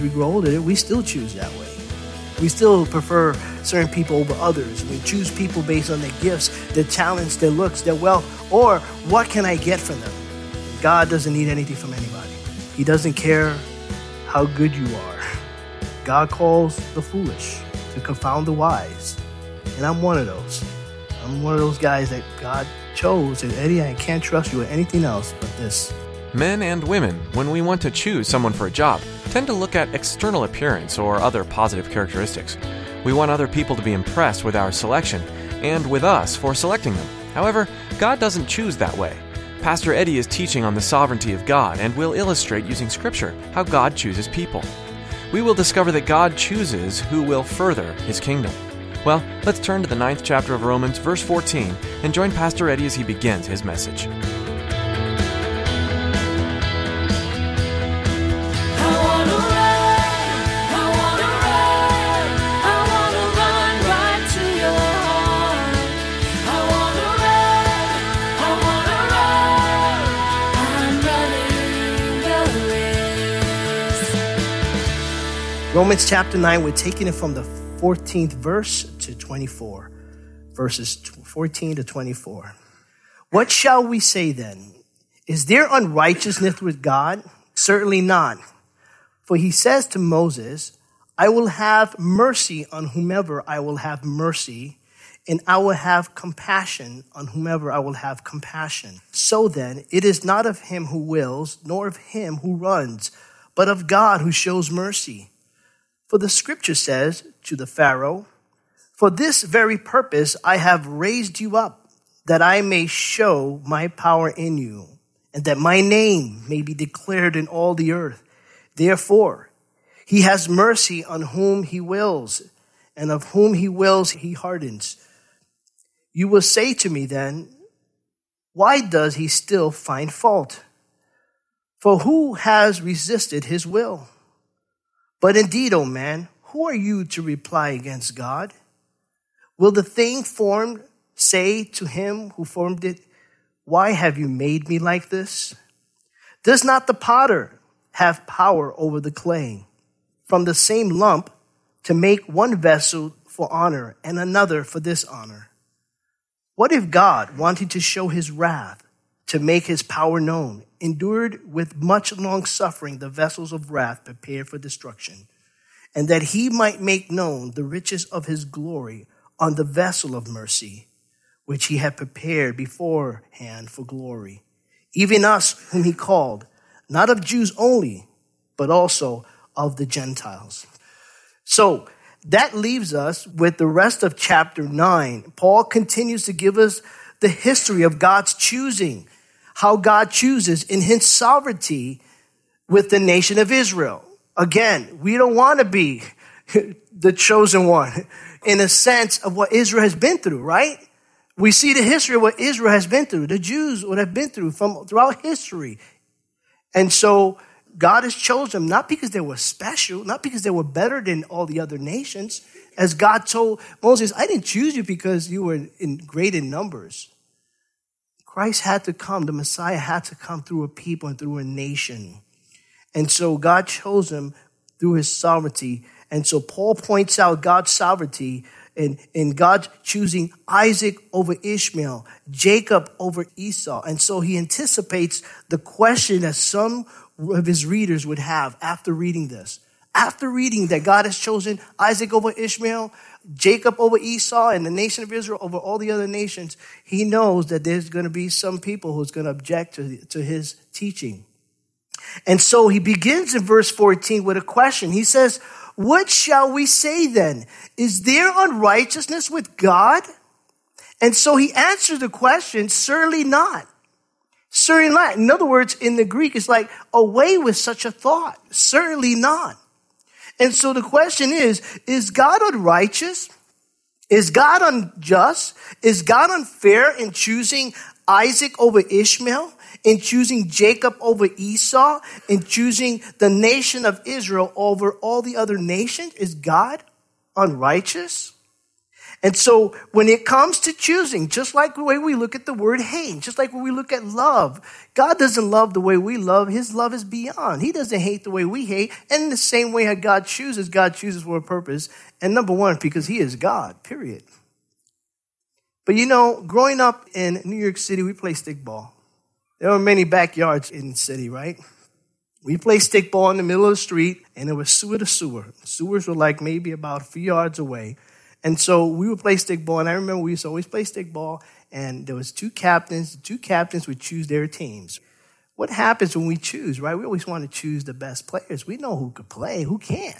We grow older, we still choose that way. We still prefer certain people over others. We choose people based on their gifts, their talents, their looks, their wealth, or what can I get from them? God doesn't need anything from anybody. He doesn't care how good you are. God calls the foolish to confound the wise. And I'm one of those. I'm one of those guys that God chose. And Eddie, I can't trust you with anything else but this. Men and women, when we want to choose someone for a job, tend to look at external appearance or other positive characteristics. We want other people to be impressed with our selection and with us for selecting them. However, God doesn't choose that way. Pastor Eddie is teaching on the sovereignty of God and will illustrate using Scripture how God chooses people. We will discover that God chooses who will further his kingdom. Well, let's turn to the ninth chapter of Romans, verse 14, and join Pastor Eddie as he begins his message. Romans chapter 9, we're taking it from the 14th verse to 24. Verses 14 to 24. What shall we say then? Is there unrighteousness with God? Certainly not. For he says to Moses, I will have mercy on whomever I will have mercy, and I will have compassion on whomever I will have compassion. So then, it is not of him who wills, nor of him who runs, but of God who shows mercy. For the scripture says to the Pharaoh, For this very purpose I have raised you up, that I may show my power in you, and that my name may be declared in all the earth. Therefore, he has mercy on whom he wills, and of whom he wills he hardens. You will say to me then, Why does he still find fault? For who has resisted his will? But indeed, O man, who are you to reply against God? Will the thing formed say to him who formed it, Why have you made me like this? Does not the potter have power over the clay from the same lump to make one vessel for honor and another for dishonor? What if God, wanted to show his wrath, to make his power known, endured with much long suffering the vessels of wrath prepared for destruction, and that he might make known the riches of his glory on the vessel of mercy, which he had prepared beforehand for glory, even us whom he called, not of Jews only, but also of the Gentiles. So, that leaves us with the rest of chapter 9. Paul continues to give us the history of God's choosing how God chooses in his sovereignty with the nation of Israel. Again, we don't want to be the chosen one in a sense of what Israel has been through, right? We see the history of what Israel has been through, the Jews would have been through from throughout history. And so God has chosen them not because they were special, not because they were better than all the other nations. As God told Moses, I didn't choose you because you were in great in numbers. Christ had to come, the Messiah had to come through a people and through a nation. And so God chose him through his sovereignty. And so Paul points out God's sovereignty in, in God choosing Isaac over Ishmael, Jacob over Esau. And so he anticipates the question that some of his readers would have after reading this. After reading that God has chosen Isaac over Ishmael, Jacob over Esau and the nation of Israel over all the other nations, he knows that there's going to be some people who's going to object to, to his teaching. And so he begins in verse 14 with a question. He says, What shall we say then? Is there unrighteousness with God? And so he answers the question, Certainly not. Certainly not. In other words, in the Greek, it's like away with such a thought. Certainly not. And so the question is, is God unrighteous? Is God unjust? Is God unfair in choosing Isaac over Ishmael? In choosing Jacob over Esau? In choosing the nation of Israel over all the other nations? Is God unrighteous? And so when it comes to choosing, just like the way we look at the word hate, just like when we look at love, God doesn't love the way we love. His love is beyond. He doesn't hate the way we hate. And in the same way that God chooses, God chooses for a purpose. And number one, because he is God, period. But you know, growing up in New York City, we play stickball. There were many backyards in the city, right? We played stickball in the middle of the street, and it was sewer to sewer. Sewers were like maybe about a few yards away. And so we would play stickball, and I remember we used to always play stickball, and there was two captains. The two captains would choose their teams. What happens when we choose, right? We always want to choose the best players. We know who could play, who can.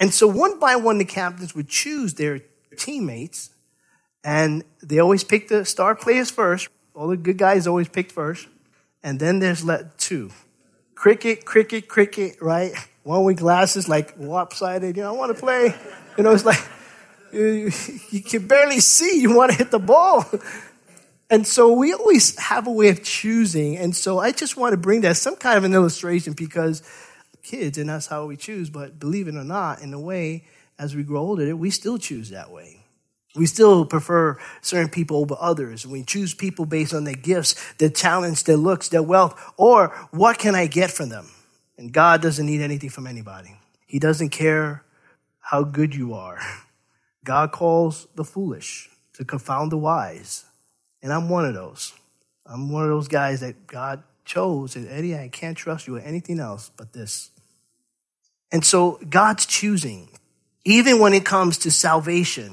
And so one by one, the captains would choose their teammates, and they always pick the star players first. All the good guys always picked first. And then there's let two. Cricket, cricket, cricket, right? One with glasses, like lopsided. You know, I want to play. You know, it's like, you, you can barely see. You want to hit the ball. And so we always have a way of choosing. And so I just want to bring that some kind of an illustration because kids, and that's how we choose. But believe it or not, in a way, as we grow older, we still choose that way. We still prefer certain people over others. We choose people based on their gifts, their talents, their looks, their wealth, or what can I get from them? And God doesn't need anything from anybody. He doesn't care how good you are. God calls the foolish to confound the wise. And I'm one of those. I'm one of those guys that God chose. And Eddie, I can't trust you with anything else but this. And so God's choosing, even when it comes to salvation.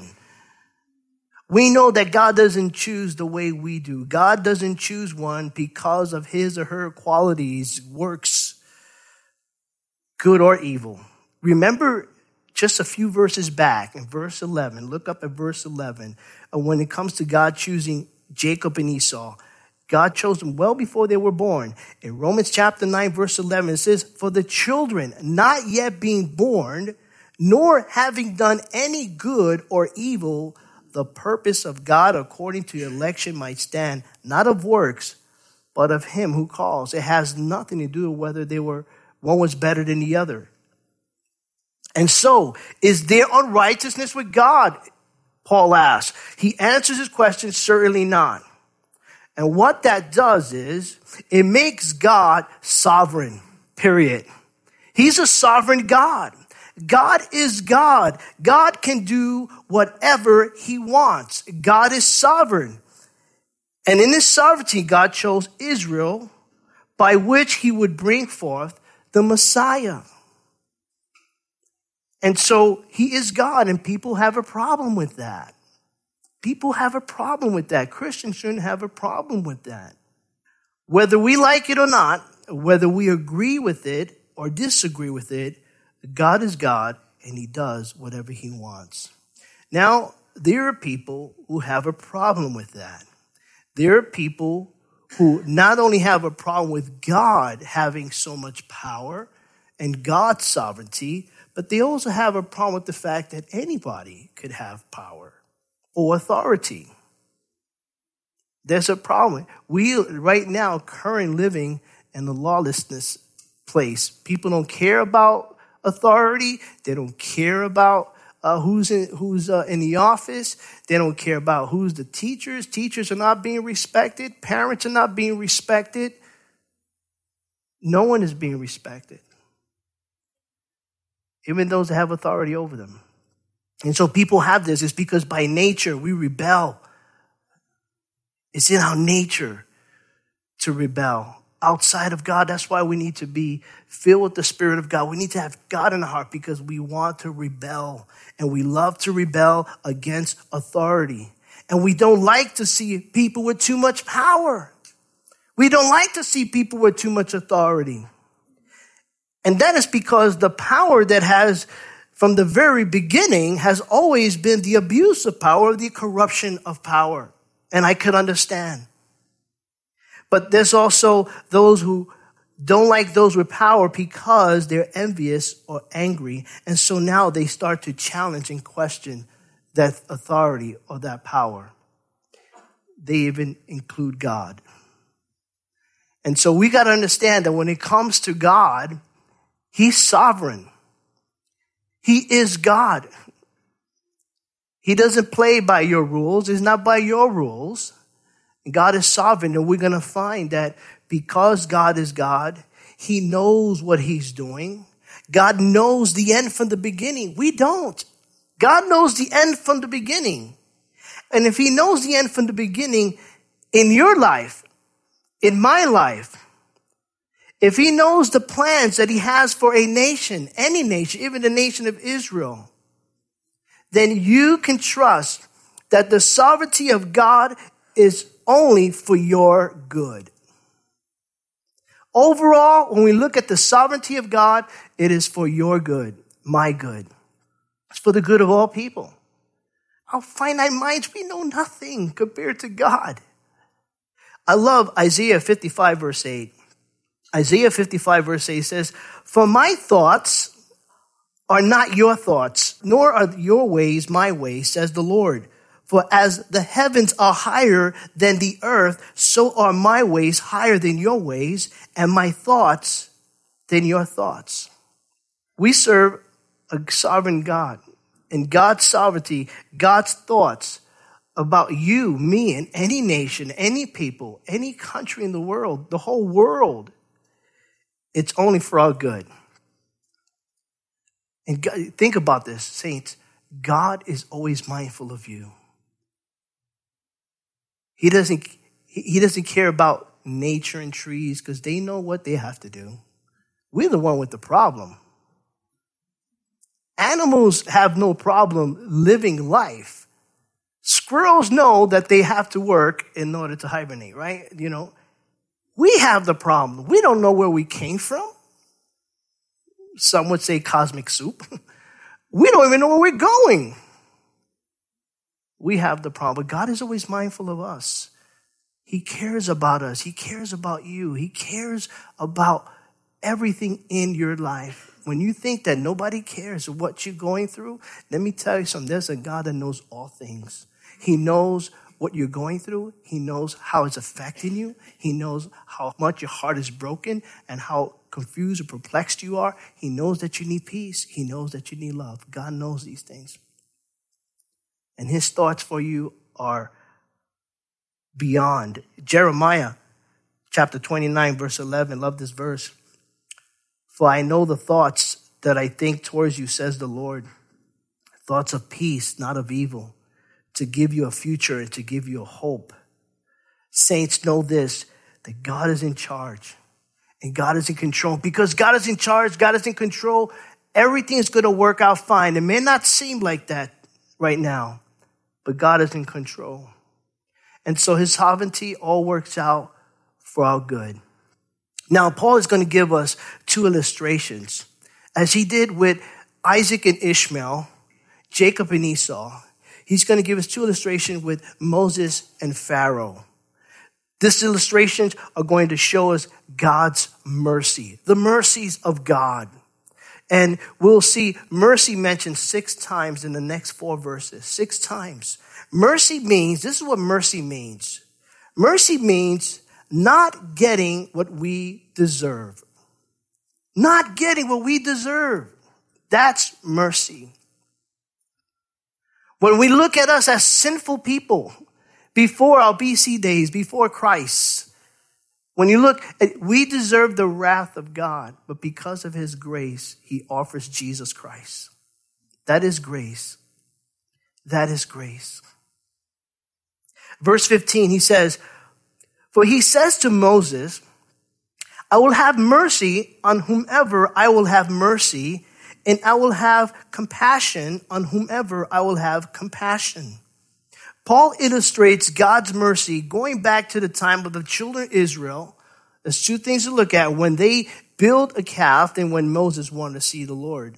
We know that God doesn't choose the way we do. God doesn't choose one because of his or her qualities, works, good or evil. Remember just a few verses back in verse 11, look up at verse 11. Uh, when it comes to God choosing Jacob and Esau, God chose them well before they were born. In Romans chapter 9, verse 11, it says, For the children not yet being born, nor having done any good or evil, the purpose of God according to election might stand, not of works, but of him who calls. It has nothing to do with whether they were, one was better than the other. And so, is there unrighteousness with God? Paul asks. He answers his question, certainly not. And what that does is, it makes God sovereign, period. He's a sovereign God. God is God. God can do whatever he wants. God is sovereign. And in his sovereignty, God chose Israel by which he would bring forth the Messiah. And so he is God, and people have a problem with that. People have a problem with that. Christians shouldn't have a problem with that. Whether we like it or not, whether we agree with it or disagree with it, God is God and he does whatever he wants. Now, there are people who have a problem with that. There are people who not only have a problem with God having so much power and God's sovereignty, but they also have a problem with the fact that anybody could have power or authority. There's a problem. We, right now, current living in the lawlessness place. People don't care about authority. They don't care about uh, who's in, who's uh, in the office. They don't care about who's the teachers. Teachers are not being respected. Parents are not being respected. No one is being respected even those that have authority over them. And so people have this. It's because by nature we rebel. It's in our nature to rebel outside of God. That's why we need to be filled with the Spirit of God. We need to have God in our heart because we want to rebel and we love to rebel against authority. And we don't like to see people with too much power. We don't like to see people with too much authority. And that is because the power that has, from the very beginning, has always been the abuse of power, the corruption of power. And I could understand. But there's also those who don't like those with power because they're envious or angry. And so now they start to challenge and question that authority or that power. They even include God. And so we got to understand that when it comes to God, He's sovereign. He is God. He doesn't play by your rules. It's not by your rules. God is sovereign, and we're going to find that because God is God, He knows what He's doing. God knows the end from the beginning. We don't. God knows the end from the beginning. And if He knows the end from the beginning in your life, in my life, if He knows the plans that He has for a nation, any nation, even the nation of Israel, then you can trust that the sovereignty of God is only for your good. Overall, when we look at the sovereignty of God, it is for your good, my good. It's for the good of all people. Our finite minds, we know nothing compared to God. I love Isaiah 55, verse 8. Isaiah 55, verse 8 says, For my thoughts are not your thoughts, nor are your ways my ways, says the Lord. For as the heavens are higher than the earth, so are my ways higher than your ways, and my thoughts than your thoughts. We serve a sovereign God. And God's sovereignty, God's thoughts about you, me, and any nation, any people, any country in the world, the whole world, it's only for our good. And God, think about this, saints. God is always mindful of you. He doesn't, he doesn't care about nature and trees because they know what they have to do. We're the one with the problem. Animals have no problem living life. Squirrels know that they have to work in order to hibernate, right? You know, we have the problem. We don't know where we came from. Some would say cosmic soup. we don't even know where we're going we have the problem. But God is always mindful of us. He cares about us. He cares about you. He cares about everything in your life. When you think that nobody cares what you're going through, let me tell you something. There's a God that knows all things. He knows what you're going through. He knows how it's affecting you. He knows how much your heart is broken and how confused or perplexed you are. He knows that you need peace. He knows that you need love. God knows these things. And his thoughts for you are beyond. Jeremiah chapter 29, verse 11. Love this verse. For I know the thoughts that I think towards you, says the Lord. Thoughts of peace, not of evil, to give you a future and to give you a hope. Saints, know this that God is in charge and God is in control. Because God is in charge, God is in control, everything is going to work out fine. It may not seem like that right now, but God is in control. And so his sovereignty all works out for our good. Now, Paul is going to give us two illustrations. As he did with Isaac and Ishmael, Jacob and Esau, he's going to give us two illustrations with Moses and Pharaoh. These illustrations are going to show us God's mercy, the mercies of God. And we'll see mercy mentioned six times in the next four verses. Six times. Mercy means, this is what mercy means. Mercy means not getting what we deserve. Not getting what we deserve. That's mercy. When we look at us as sinful people before our BC days, before Christ, when you look, eh, we deserve the wrath of God, but because of his grace, he offers Jesus Christ. That is grace. That is grace. Verse 15, he says, For he says to Moses, I will have mercy on whomever I will have mercy, and I will have compassion on whomever I will have compassion. Paul illustrates God's mercy going back to the time of the children of Israel. There's two things to look at when they built a calf and when Moses wanted to see the Lord.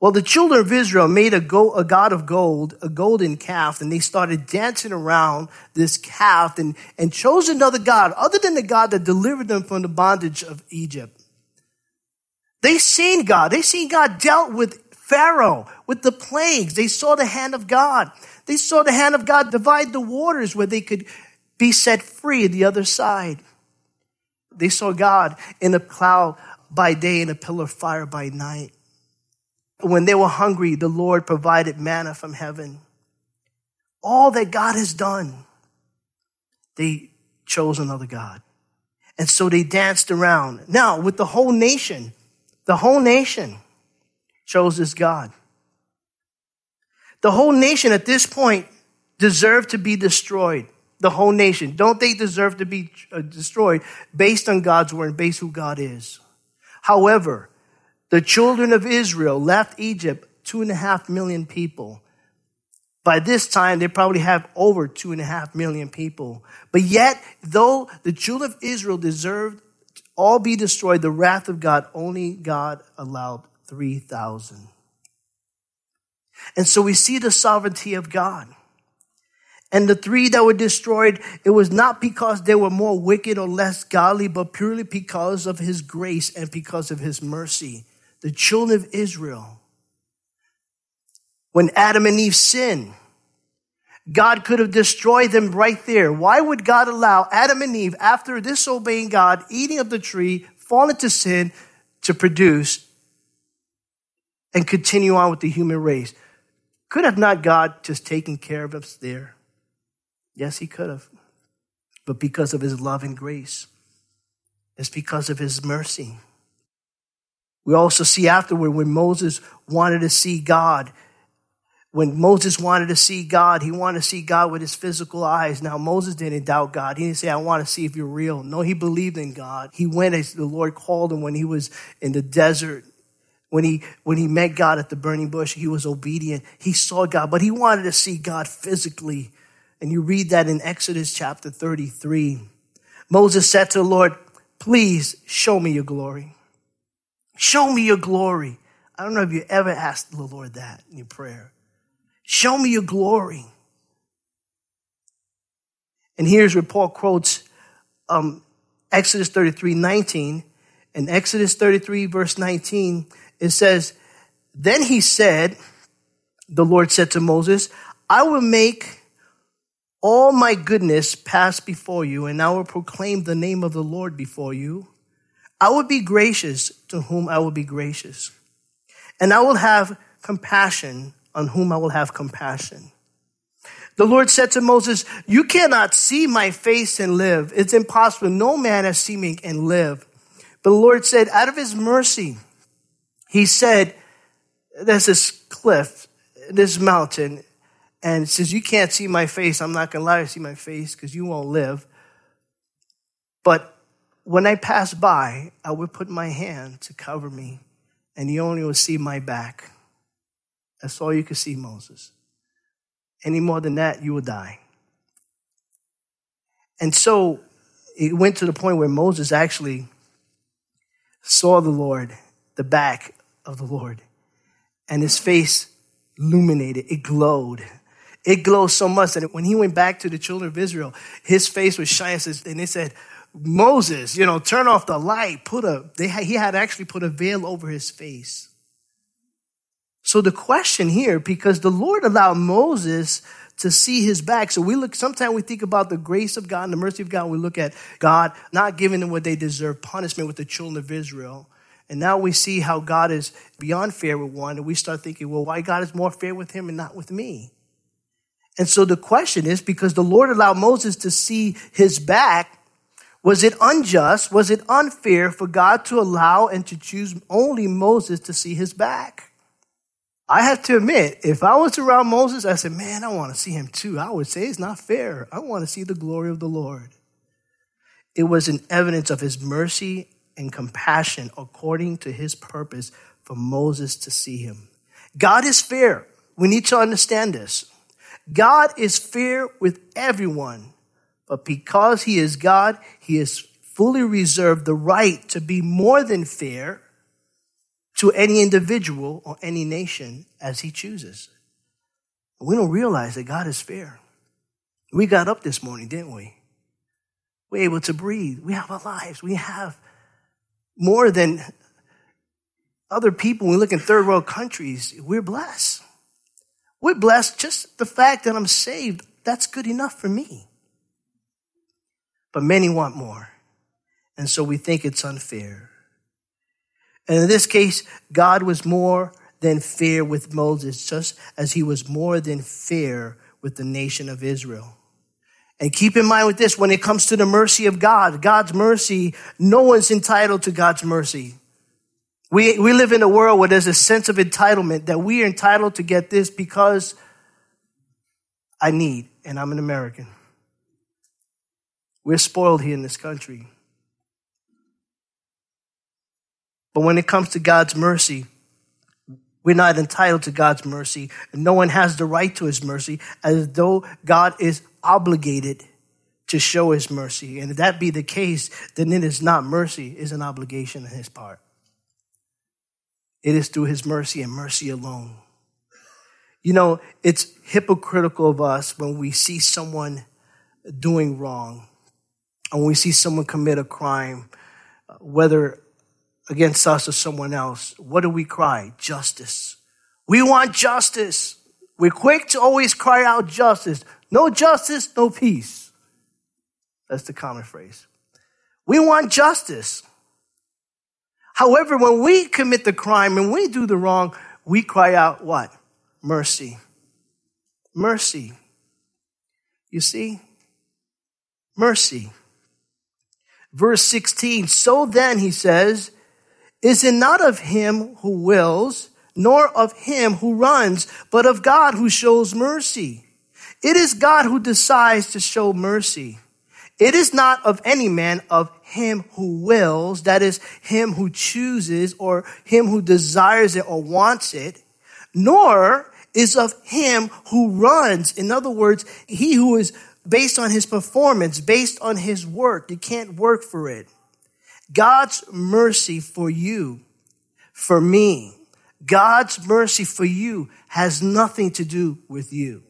Well, the children of Israel made a, go, a god of gold, a golden calf, and they started dancing around this calf and, and chose another god other than the God that delivered them from the bondage of Egypt. They seen God. They seen God dealt with Pharaoh, with the plagues. They saw the hand of God. They saw the hand of God divide the waters where they could be set free the other side. They saw God in a cloud by day and a pillar of fire by night. When they were hungry, the Lord provided manna from heaven. All that God has done, they chose another God. And so they danced around. Now, with the whole nation, the whole nation chose this God. The whole nation at this point deserved to be destroyed. The whole nation. Don't they deserve to be uh, destroyed based on God's word, based who God is? However, the children of Israel left Egypt, two and a half million people. By this time, they probably have over two and a half million people. But yet, though the children of Israel deserved all be destroyed, the wrath of God, only God allowed 3,000. And so we see the sovereignty of God. And the three that were destroyed, it was not because they were more wicked or less godly, but purely because of his grace and because of his mercy the children of Israel, when Adam and Eve sinned, God could have destroyed them right there. Why would God allow Adam and Eve, after disobeying God, eating of the tree, fall into sin, to produce and continue on with the human race? Could have not God just taken care of us there? Yes, He could have. But because of His love and grace, it's because of His mercy. We also see afterward when Moses wanted to see God. When Moses wanted to see God, he wanted to see God with his physical eyes. Now, Moses didn't doubt God. He didn't say, I want to see if you're real. No, he believed in God. He went as the Lord called him when he was in the desert. When he, when he met God at the burning bush, he was obedient. He saw God, but he wanted to see God physically. And you read that in Exodus chapter 33. Moses said to the Lord, Please show me your glory. Show me your glory. I don't know if you ever asked the Lord that in your prayer. Show me your glory. And here's where Paul quotes um, Exodus 33 19. In Exodus 33, verse 19, it says, Then he said, The Lord said to Moses, I will make all my goodness pass before you, and I will proclaim the name of the Lord before you. I will be gracious to whom I will be gracious, and I will have compassion on whom I will have compassion. The Lord said to Moses, You cannot see my face and live. It's impossible. No man has seen me and live. But the Lord said, Out of his mercy, he said, There's this cliff, this mountain, and says, You can't see my face. I'm not going to allow you to see my face because you won't live. But when I pass by, I will put my hand to cover me, and you only will see my back. That's all you could see, Moses. Any more than that, you would die. And so it went to the point where Moses actually saw the Lord, the back of the Lord, and his face illuminated, it glowed. It glowed so much that when he went back to the children of Israel, his face was shining, and they said, Moses, you know, turn off the light, put a, they he had actually put a veil over his face. So the question here, because the Lord allowed Moses to see his back. So we look, sometimes we think about the grace of God and the mercy of God. We look at God not giving them what they deserve, punishment with the children of Israel. And now we see how God is beyond fair with one. And we start thinking, well, why God is more fair with him and not with me? And so the question is because the Lord allowed Moses to see his back, was it unjust? Was it unfair for God to allow and to choose only Moses to see his back? I have to admit, if I was around Moses, I said, man, I want to see him too. I would say it's not fair. I want to see the glory of the Lord. It was an evidence of his mercy and compassion according to his purpose for Moses to see him. God is fair. We need to understand this. God is fair with everyone but because he is God, he has fully reserved the right to be more than fair to any individual or any nation as he chooses. We don't realize that God is fair. We got up this morning, didn't we? We're able to breathe. We have our lives. We have more than other people. When we look in third world countries, we're blessed. We're blessed just the fact that I'm saved. That's good enough for me. But many want more. And so we think it's unfair. And in this case, God was more than fair with Moses, just as he was more than fair with the nation of Israel. And keep in mind with this, when it comes to the mercy of God, God's mercy, no one's entitled to God's mercy. We, we live in a world where there's a sense of entitlement that we are entitled to get this because I need, and I'm an American. We're spoiled here in this country. But when it comes to God's mercy, we're not entitled to God's mercy. No one has the right to his mercy as though God is obligated to show his mercy. And if that be the case, then it is not mercy, it's an obligation on his part. It is through his mercy and mercy alone. You know, it's hypocritical of us when we see someone doing wrong, and when we see someone commit a crime, uh, whether against us or someone else, what do we cry? Justice. We want justice. We're quick to always cry out justice. No justice, no peace. That's the common phrase. We want justice. However, when we commit the crime and we do the wrong, we cry out what? Mercy. Mercy. You see? Mercy. Verse 16. So then, he says, is it not of him who wills, nor of him who runs, but of God who shows mercy? It is God who decides to show mercy. It is not of any man, of him who wills, that is, him who chooses or him who desires it or wants it, nor is of him who runs. In other words, he who is based on his performance, based on his work. You can't work for it. God's mercy for you, for me, God's mercy for you has nothing to do with you.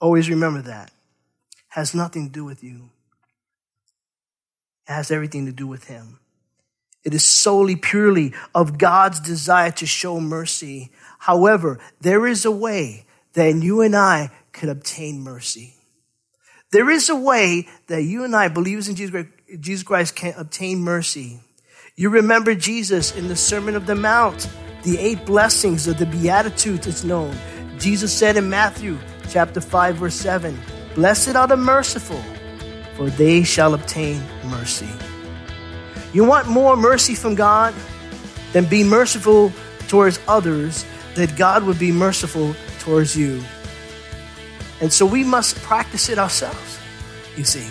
Always remember that. Has nothing to do with you. It has everything to do with Him. It is solely, purely of God's desire to show mercy. However, there is a way that you and I could obtain mercy. There is a way that you and I, believers in Jesus Christ, Jesus Christ can't obtain mercy. You remember Jesus in the Sermon of the Mount, the eight blessings of the Beatitudes is known. Jesus said in Matthew chapter 5, verse 7, Blessed are the merciful, for they shall obtain mercy. You want more mercy from God? Then be merciful towards others, that God would be merciful towards you. And so we must practice it ourselves, you see.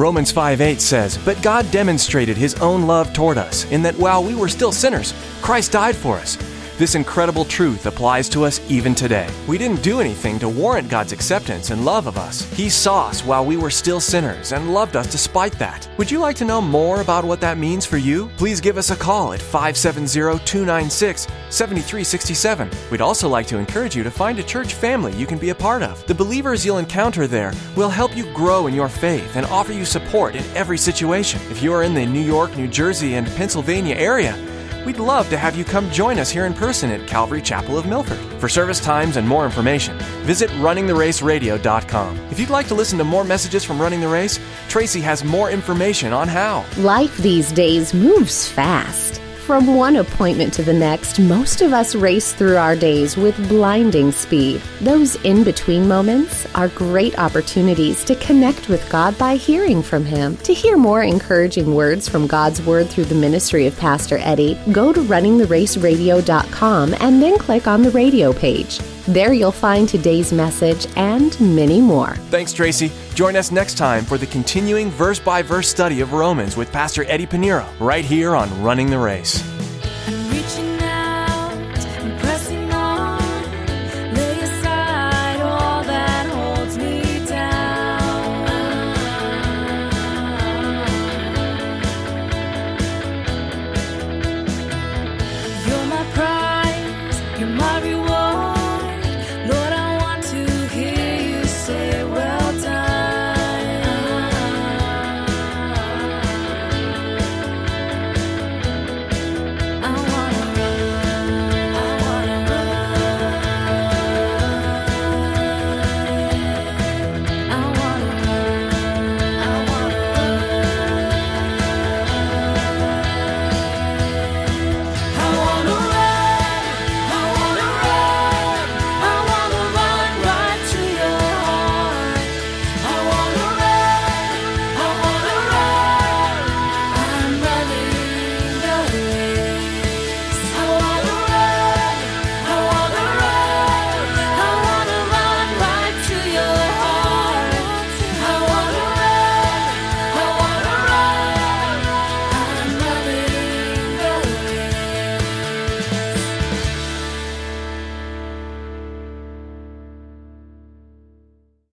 Romans 5:8 says, But God demonstrated his own love toward us, in that while we were still sinners, Christ died for us. This incredible truth applies to us even today. We didn't do anything to warrant God's acceptance and love of us. He saw us while we were still sinners and loved us despite that. Would you like to know more about what that means for you? Please give us a call at 570 296 7367. We'd also like to encourage you to find a church family you can be a part of. The believers you'll encounter there will help you grow in your faith and offer you support in every situation. If you are in the New York, New Jersey, and Pennsylvania area, We'd love to have you come join us here in person at Calvary Chapel of Milford. For service times and more information, visit runningtheraceradio.com. If you'd like to listen to more messages from Running the Race, Tracy has more information on how. Life these days moves fast. From one appointment to the next, most of us race through our days with blinding speed. Those in between moments are great opportunities to connect with God by hearing from Him. To hear more encouraging words from God's Word through the ministry of Pastor Eddie, go to runningtheraceradio.com and then click on the radio page. There you'll find today's message and many more. Thanks, Tracy. Join us next time for the continuing verse by verse study of Romans with Pastor Eddie Pinero, right here on Running the Race.